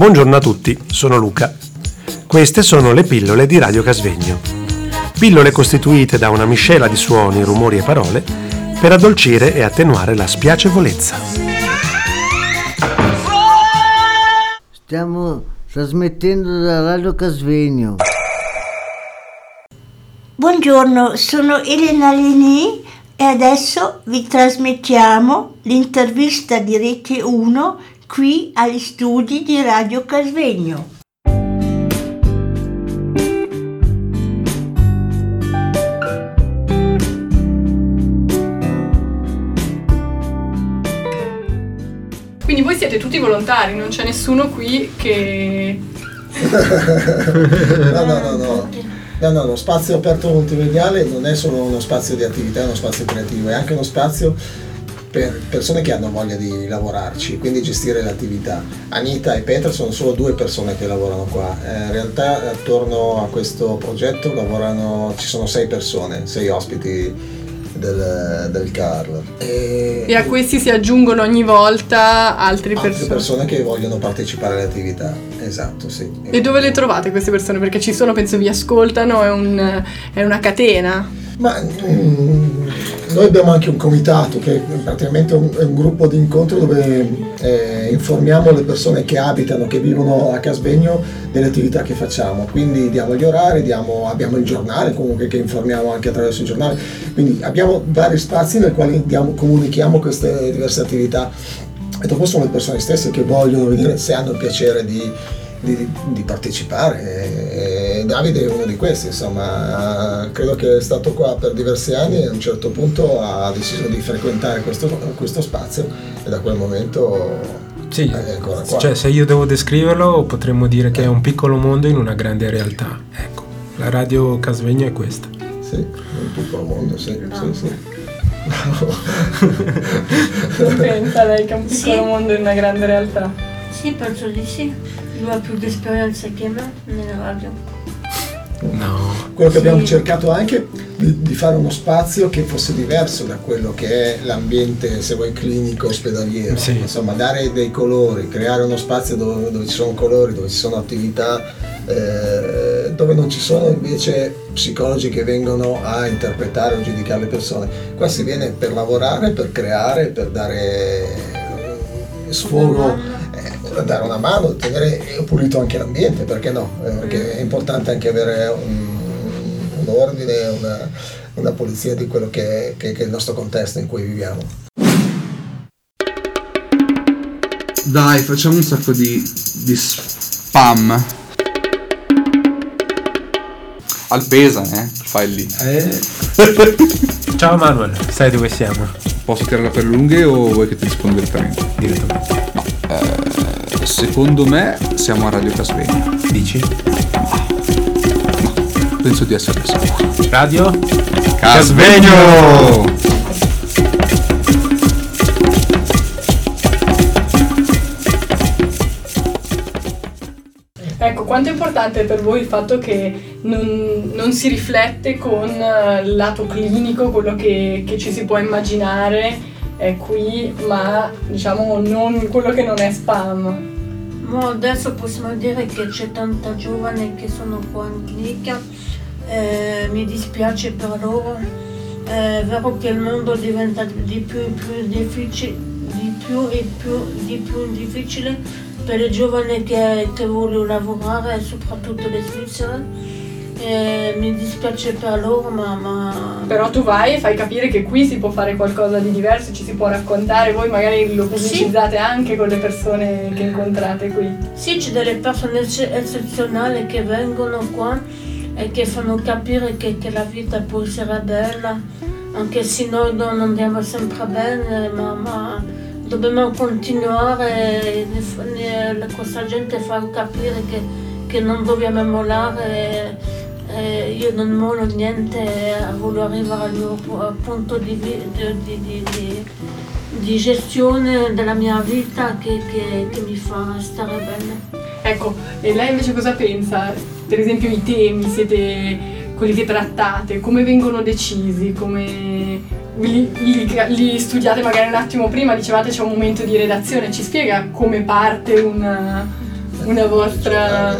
Buongiorno a tutti, sono Luca. Queste sono le pillole di Radio Casvegno. Pillole costituite da una miscela di suoni, rumori e parole per addolcire e attenuare la spiacevolezza. Stiamo trasmettendo da Radio Casvegno. Buongiorno, sono Elena Leni e adesso vi trasmettiamo l'intervista di Rete 1 qui agli studi di Radio Casvegno. Quindi voi siete tutti volontari, non c'è nessuno qui che... no, no, no, no. No, no, lo spazio aperto multimediale non è solo uno spazio di attività, è uno spazio creativo, è anche uno spazio per persone che hanno voglia di lavorarci, quindi gestire l'attività. Anita e Petra sono solo due persone che lavorano qua. Eh, in realtà attorno a questo progetto lavorano, ci sono sei persone, sei ospiti del, del Carl. E, e, a questi si aggiungono ogni volta altre persone. Altre persone che vogliono partecipare all'attività, esatto, sì. E dove le trovate queste persone? Perché ci sono, penso vi ascoltano, è, un, è una catena. Ma mm, noi abbiamo anche un comitato che è praticamente un, è un gruppo di incontro dove eh, informiamo le persone che abitano, che vivono a Casvegno delle attività che facciamo. Quindi diamo gli orari, diamo, abbiamo il giornale comunque che informiamo anche attraverso il giornale. Quindi abbiamo vari spazi nel quali diamo, comunichiamo queste diverse attività e dopo sono le persone stesse che vogliono vedere se hanno il piacere di di, di, partecipare e Davide è uno di questi, insomma, credo che è stato qua per diversi anni e a un certo punto ha deciso di frequentare questo, questo spazio e da quel momento sì, è ancora qua. Cioè, se io devo descriverlo potremmo dire che è un piccolo mondo in una grande realtà. Ecco, la radio Casvegno è questa. Sì, un piccolo mondo, sì, no. sì, sì. non pensa lei che è un piccolo sì. mondo in una grande realtà? Sì, penso di sì. Lui ha più esperienza che me nella radio. No. Quello che sì. abbiamo cercato anche di, di, fare uno spazio che fosse diverso da quello che è l'ambiente, se vuoi, clinico, ospedaliero. Sì. Insomma, dare dei colori, creare uno spazio dove, dove ci sono colori, dove ci sono attività, eh, dove non ci sono invece psicologi che vengono a interpretare o giudicare le persone. Qua si viene per lavorare, per creare, per dare sfogo dare una mano, tenere pulito anche l'ambiente, perché no? Eh, perché è importante anche avere un, un ordine, una, una, pulizia di quello che è, che, che è il nostro contesto in cui viviamo. Dai, facciamo un sacco di, di spam. Alpesa, eh? Fai lì. Eh. Ciao Manuel, sai dove siamo? Posso tirarla per lunghe o vuoi che ti risponda direttamente? Direttamente. No. Eh, secondo me siamo a Radio Casvegno. Dici? No, penso di essere sicuro. Radio Casvegno! Ecco, quanto è importante per voi il fatto che non, non si riflette con eh, il lato clinico, quello che, che ci si può immaginare è qui, ma diciamo non quello che non è spam. Ma adesso possiamo dire che c'è tanta giovane che sono in clinica, eh, mi dispiace per loro. È vero che il mondo diventa di più in più difficile, di più e più, di più difficile per i giovani che, che vogliono lavorare, soprattutto le svizzere eh, mi dispiace per loro, ma, ma, Però tu vai e fai capire che qui si può fare qualcosa di diverso, ci si può raccontare, voi magari lo pubblicizzate sì. anche con le persone che incontrate qui. Sì, c'è delle persone eccezionali che vengono qua e che fanno capire che, che la vita può essere bella, anche se noi non andiamo sempre bene, ma, ma dobbiamo continuare, questa gente fa capire che, che non dobbiamo mollare eh, io non mollo niente, voglio arrivare al mio punto di, di, di, di gestione della mia vita che, che, che, mi fa stare bene. Ecco, e lei invece cosa pensa? Per esempio i temi, siete quelli che trattate, come vengono decisi, come li, li, li, studiate magari un attimo prima, dicevate c'è un momento di redazione, ci spiega come parte una, una vostra...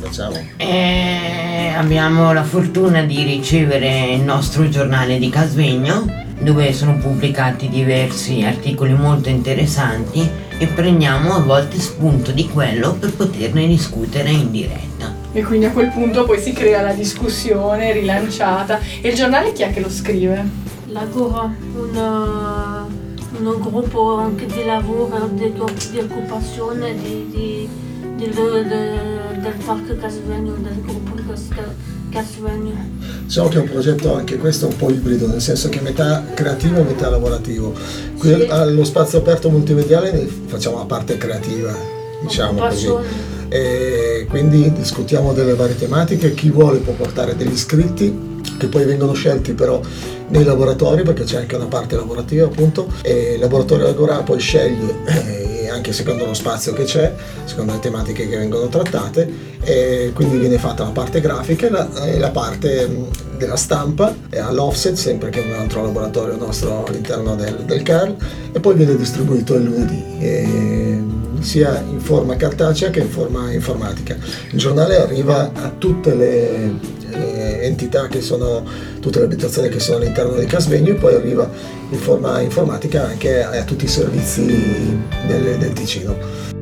Facciamo. Eh, abbiamo la fortuna di ricevere il nostro giornale di Casvegno dove sono pubblicati diversi articoli molto interessanti e prendiamo a volte spunto di quello per poterne discutere in diretta. E quindi a quel punto poi si crea la discussione rilanciata. E il giornale chi è che lo scrive? L'Agora, un, un gruppo anche di lavoro, di, di occupazione di, di, di, del Parco Casvegno, del gruppo Casvegno. Diciamo che è un progetto anche questo un po' ibrido, nel senso che metà creativo e metà lavorativo. Qui Sì. allo spazio aperto multimediale facciamo la parte creativa, diciamo così. E quindi discutiamo delle varie tematiche, chi vuole può portare degli iscritti che poi vengono scelti però nei laboratori perché c'è anche una parte lavorativa appunto e il laboratorio Agora poi sceglie eh, anche secondo lo spazio che c'è, secondo le tematiche che vengono trattate e quindi viene fatta la parte grafica e la, e la parte mh, della stampa all'offset sempre che è un altro laboratorio nostro all'interno del, del CARL e poi viene distribuito il lunedì. E, sia in forma cartacea che in forma informatica. Il giornale arriva a tutte le, le entità che sono, tutte le abitazioni che sono all'interno di Casvegno e poi arriva in forma informatica anche a, a tutti i servizi del, del Ticino.